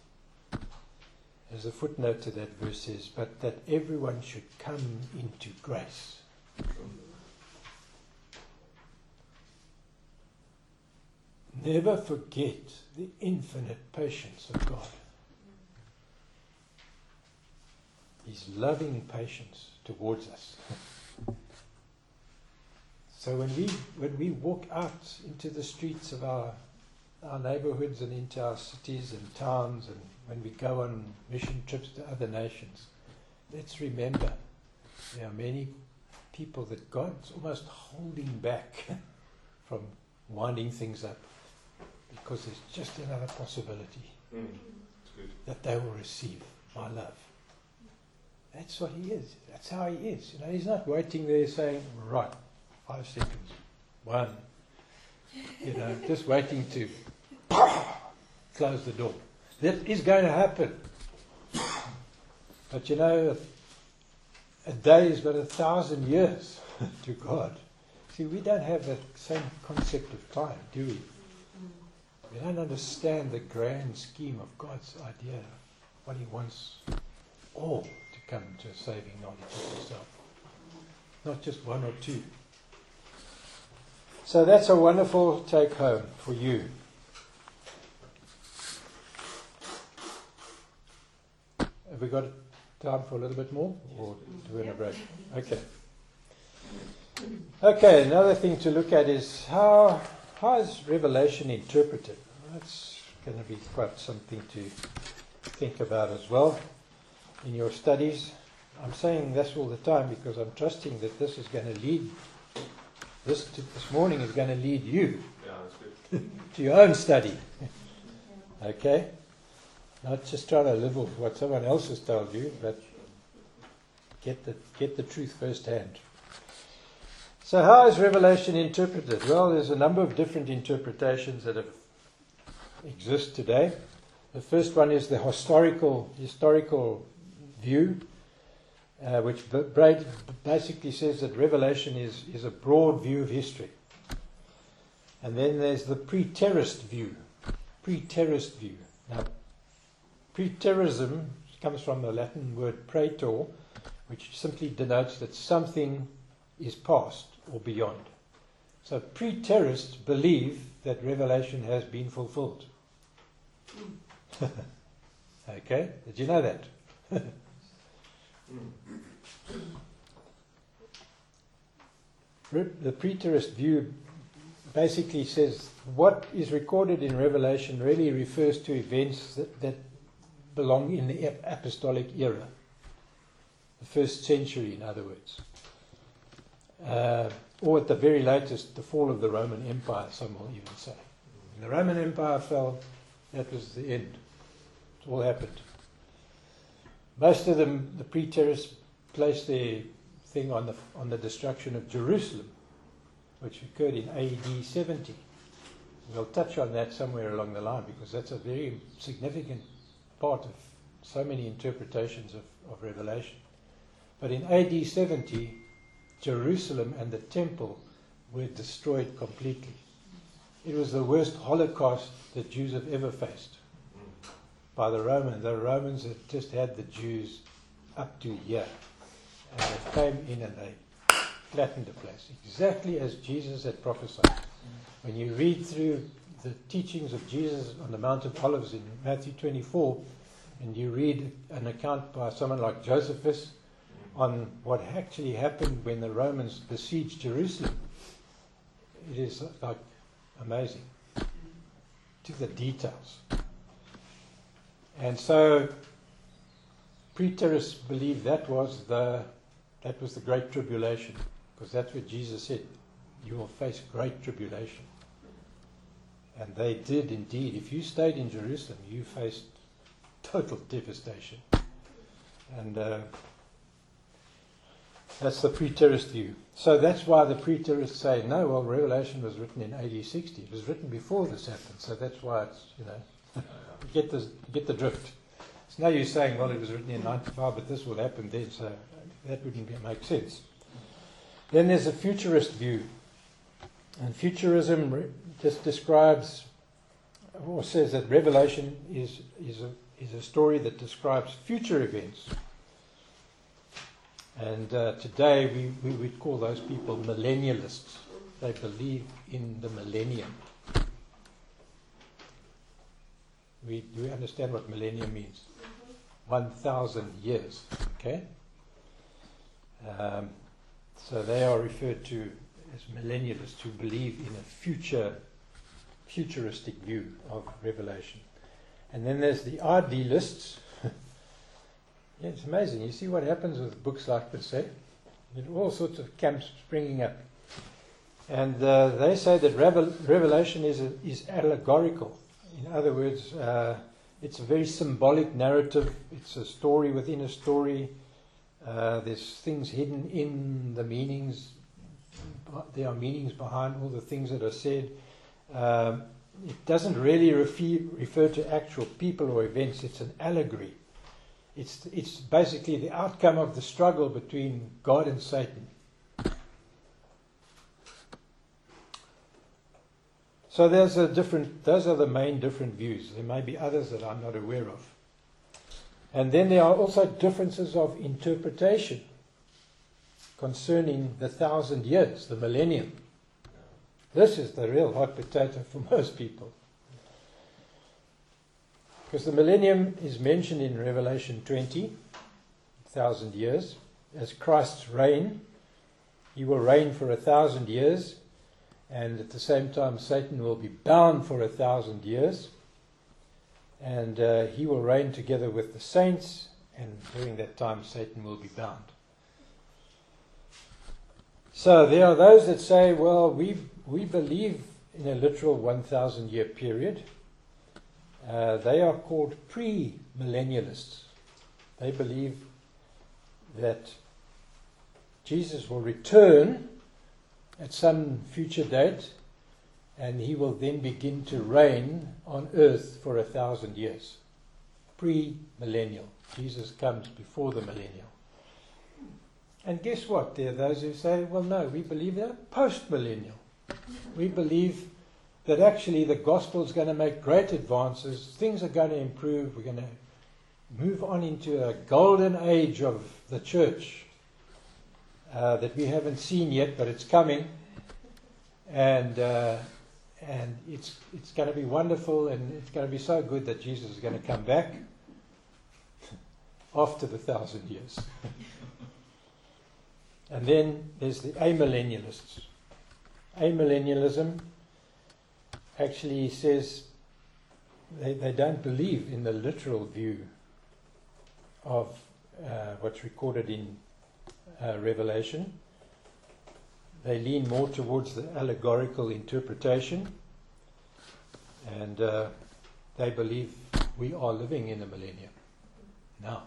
As a footnote to that verse says but that everyone should come into grace. Never forget the infinite patience of God. His loving patience towards us. so when we when we walk out into the streets of our our neighborhoods and into our cities and towns and when we go on mission trips to other nations, let's remember there are many people that God's almost holding back from winding things up because there's just another possibility Mm. That they will receive my love. That's what he is. That's how he is. You know, he's not waiting there saying, right, five seconds, one. You know, just waiting to close the door. That is going to happen. But you know, a day is but a thousand years to God. See, we don't have that same concept of time, do we? We don't understand the grand scheme of God's idea, what He wants all come to a saving knowledge of Himself, not just one or two. So that's a wonderful take home for you. Have we got time for a little bit more, or do we want a break? Okay. Okay, another thing to look at is how how is Revelation interpreted? That's going to be quite something to think about as well in your studies. I'm saying this all the time because I'm trusting that this is going to lead, this, to, this morning is going to lead you Yeah, to your own study. Okay? Not just trying to live off what someone else has told you, but get the, get the truth firsthand. So, how is Revelation interpreted? Well, there's a number of different interpretations that have, exist today. The first one is the historical historical view, uh, which basically says that Revelation is, is a broad view of history. And then there's the preterist view. Preterist view. Now, preterism comes from the Latin word praeter, which simply denotes that something is past or beyond. So preterists believe that Revelation has been fulfilled. okay, did you know that? Re- the preterist view basically says what is recorded in Revelation really refers to events that, that belong in the apostolic era, the first century, in other words. Uh, or at the very latest, the fall of the Roman Empire, some will even say. When the Roman Empire fell, that was the end. It all happened. Most of them, the preterists, placed their thing on the, on the destruction of Jerusalem, which occurred in AD 70. We'll touch on that somewhere along the line because that's a very significant part of so many interpretations of, of Revelation. But in AD 70, Jerusalem and the temple were destroyed completely. It was the worst Holocaust that Jews have ever faced by the Romans. The Romans had just had the Jews up to here. And they came in and they flattened the place, exactly as Jesus had prophesied. When you read through the teachings of Jesus on the Mount of Olives in Matthew 24, and you read an account by someone like Josephus, on what actually happened when the Romans besieged Jerusalem, it is like amazing to the details. And so preterists believe that was the that was the great tribulation because that's what Jesus said you will face great tribulation. And they did indeed. If you stayed in Jerusalem you faced total devastation. And uh, that's the preterist view. So that's why the preterists say no well revelation was written in AD 60 it was written before this happened. So that's why it's you know get the get the drift it's no use saying, well, it was written in 95, but this will happen then, so that wouldn't make sense. Then there's a futurist view. And futurism just describes, or says that Revelation is, is, a, is a story that describes future events. And uh, today we, we would call those people millennialists. They believe in the millennium. We, do we understand what millennium means? 1,000 years. Okay? Um, so they are referred to as millennialists who believe in a future, futuristic view of Revelation. And then there's the idealists. yeah, it's amazing. You see what happens with books like this, eh? There all sorts of camps springing up. And uh, they say that Revel- Revelation is, a, is allegorical. In other words, uh, it's a very symbolic narrative. It's a story within a story. Uh, there's things hidden in the meanings. There are meanings behind all the things that are said. Um, it doesn't really refer, refer to actual people or events. It's an allegory. It's it's basically the outcome of the struggle between God and Satan. So there's a different, those are the main different views. There may be others that I'm not aware of. And then there are also differences of interpretation concerning the thousand years, the millennium. This is the real hot potato for most people. Because the millennium is mentioned in Revelation 20, thousand years, as Christ's reign. He will reign for a thousand years and at the same time, Satan will be bound for a thousand years, and uh, he will reign together with the saints, and during that time, Satan will be bound. So there are those that say, well, we, we believe in a literal 1,000 year period. Uh, they are called pre millennialists. They believe that Jesus will return at some future date, and he will then begin to reign on earth for a thousand years. Pre millennial. Jesus comes before the millennial. And guess what? There are those who say, well, no, we believe that post millennial. We believe that actually the gospel is going to make great advances, things are going to improve, we're going to move on into a golden age of the church uh, that we haven't seen yet, but it's coming, and uh, and it's it's going to be wonderful, and it's going to be so good that Jesus is going to come back after the thousand years. and then there's the amillennialists. Amillennialism actually says they, they don't believe in the literal view of uh, what's recorded in uh, Revelation. They lean more towards the allegorical interpretation, and uh, they believe we are living in the millennium now.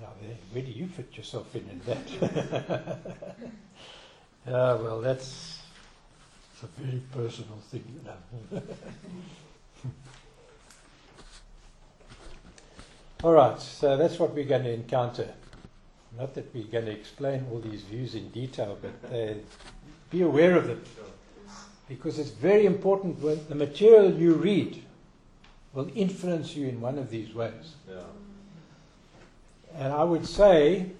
Now, where do you fit yourself in in that? Well, that's a very personal thing, you know. All right, so that's what we're going to encounter. Not that we're going to explain all these views in detail, but uh, be aware of them. Because it's very important when the material you read will influence you in one of these ways. Yeah. And I would say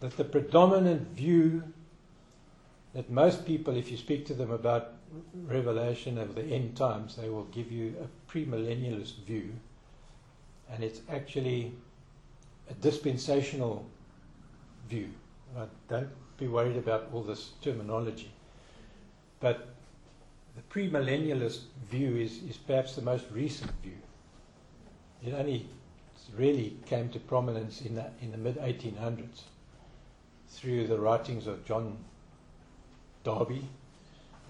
that the predominant view that most people, if you speak to them about Revelation of the end times, they will give you a premillennialist view. And it's actually a dispensational view. Uh, don't be worried about all this terminology. But the premillennialist view is, is perhaps the most recent view. It only really came to prominence in the, in the mid 1800s through the writings of John Darby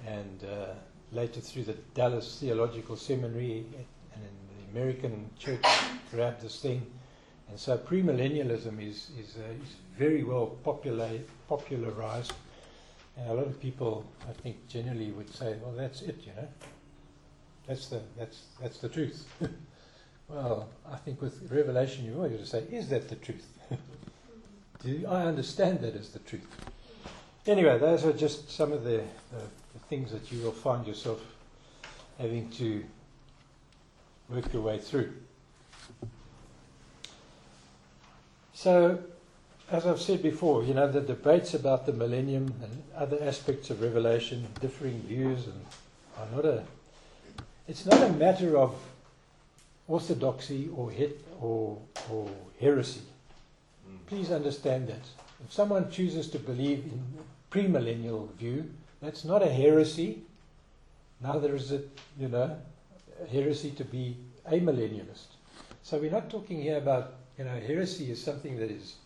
and uh, later through the Dallas Theological Seminary and the American church grabbed this thing. And so premillennialism is, is, uh, is very well popular, popularized. And a lot of people, I think, generally would say, well, that's it, you know. That's the, that's, that's the truth. well, I think with Revelation, you've always got to say, is that the truth? Do I understand that as the truth? Anyway, those are just some of the, the, the things that you will find yourself having to work your way through. So, as I've said before, you know, the debates about the millennium and other aspects of Revelation, differing views, and are not a. It's not a matter of orthodoxy or hit or or heresy. Mm. Please understand that. If someone chooses to believe in premillennial view, that's not a heresy. Neither is it, you know, a heresy to be amillennialist. So we're not talking here about, you know, heresy is something that is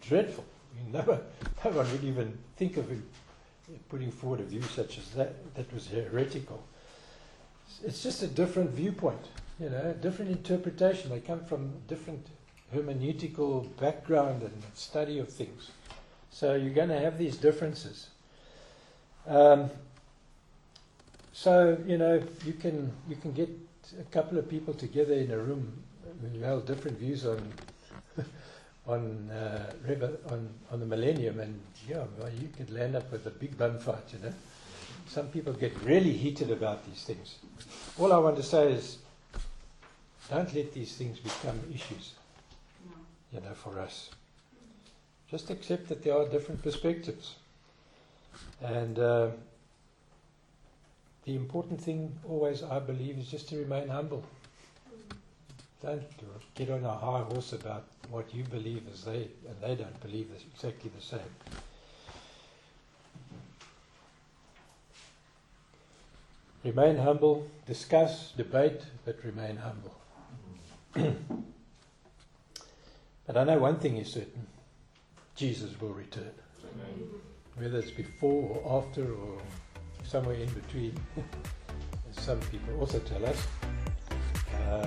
dreadful. I mean, no, one, no one would even think of putting forward a view such as that that was heretical. It's just a different viewpoint, you know, different interpretation. They come from different hermeneutical background and study of things. So you're going to have these differences. Um, so you know you can you can get a couple of people together in a room who have different views on on uh, on on the millennium, and yeah, well, you could land up with a big bun fight. You know, some people get really heated about these things. All I want to say is, don't let these things become issues you know, for us. Just accept that there are different perspectives. And uh, the important thing always, I believe, is just to remain humble. Don't get on a high horse about what you believe as they, and they don't believe is exactly the same. Remain humble, discuss, debate, but remain humble. But I know one thing is certain Jesus will return. Amen. Whether it's before or after or somewhere in between, as some people also tell us, uh,